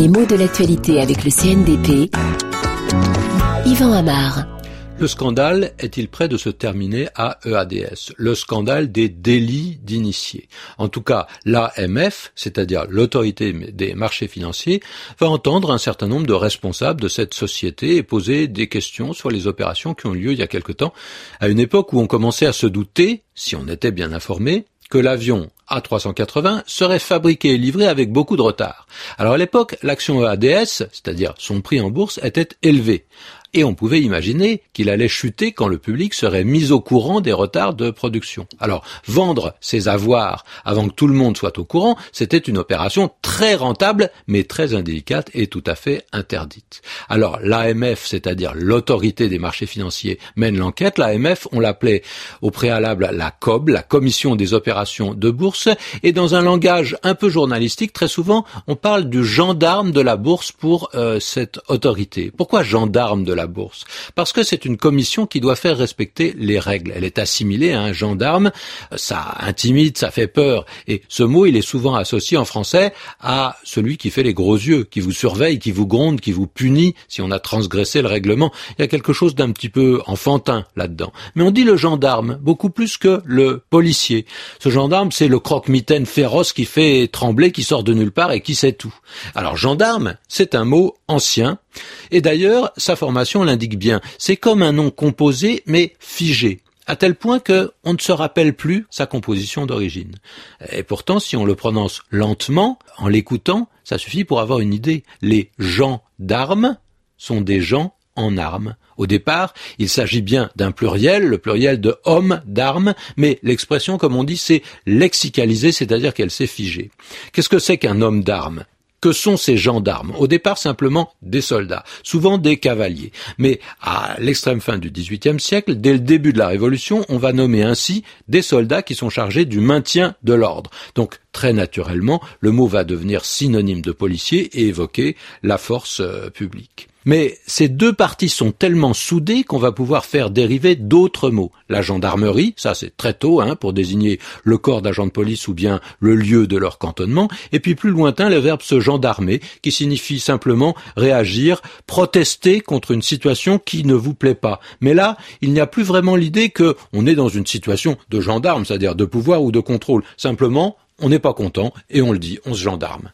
Les mots de l'actualité avec le CNDP. Yvan Amar. Le scandale est-il prêt de se terminer à EADS Le scandale des délits d'initiés. En tout cas, l'AMF, c'est-à-dire l'autorité des marchés financiers, va entendre un certain nombre de responsables de cette société et poser des questions sur les opérations qui ont lieu il y a quelque temps, à une époque où on commençait à se douter, si on était bien informé, que l'avion A380 serait fabriqué et livré avec beaucoup de retard. Alors à l'époque, l'action EADS, c'est-à-dire son prix en bourse, était élevé et on pouvait imaginer qu'il allait chuter quand le public serait mis au courant des retards de production. Alors, vendre ses avoirs avant que tout le monde soit au courant, c'était une opération très rentable, mais très indélicate et tout à fait interdite. Alors, l'AMF, c'est-à-dire l'autorité des marchés financiers, mène l'enquête. L'AMF, on l'appelait au préalable la COB, la Commission des opérations de bourse, et dans un langage un peu journalistique, très souvent, on parle du gendarme de la bourse pour euh, cette autorité. Pourquoi gendarme de la Parce que c'est une commission qui doit faire respecter les règles. Elle est assimilée à un gendarme, ça intimide, ça fait peur. Et ce mot, il est souvent associé en français à celui qui fait les gros yeux, qui vous surveille, qui vous gronde, qui vous punit si on a transgressé le règlement. Il y a quelque chose d'un petit peu enfantin là-dedans. Mais on dit le gendarme, beaucoup plus que le policier. Ce gendarme, c'est le croque-mitaine féroce qui fait trembler, qui sort de nulle part et qui sait tout. Alors gendarme, c'est un mot ancien, et d'ailleurs, sa formation l'indique bien. C'est comme un nom composé, mais figé à tel point que on ne se rappelle plus sa composition d'origine. Et pourtant, si on le prononce lentement, en l'écoutant, ça suffit pour avoir une idée. Les gens d'armes sont des gens en armes. Au départ, il s'agit bien d'un pluriel, le pluriel de homme d'armes, mais l'expression, comme on dit, c'est lexicalisée, c'est-à-dire qu'elle s'est figée. Qu'est-ce que c'est qu'un homme d'armes? Que sont ces gendarmes? Au départ, simplement des soldats, souvent des cavaliers. Mais à l'extrême fin du XVIIIe siècle, dès le début de la Révolution, on va nommer ainsi des soldats qui sont chargés du maintien de l'ordre. Donc, très naturellement, le mot va devenir synonyme de policier et évoquer la force euh, publique. Mais ces deux parties sont tellement soudées qu'on va pouvoir faire dériver d'autres mots. La gendarmerie, ça c'est très tôt, hein, pour désigner le corps d'agents de police ou bien le lieu de leur cantonnement, et puis plus lointain le verbe se gendarmer, qui signifie simplement réagir, protester contre une situation qui ne vous plaît pas. Mais là, il n'y a plus vraiment l'idée que on est dans une situation de gendarme, c'est-à-dire de pouvoir ou de contrôle. Simplement, on n'est pas content et on le dit, on se gendarme.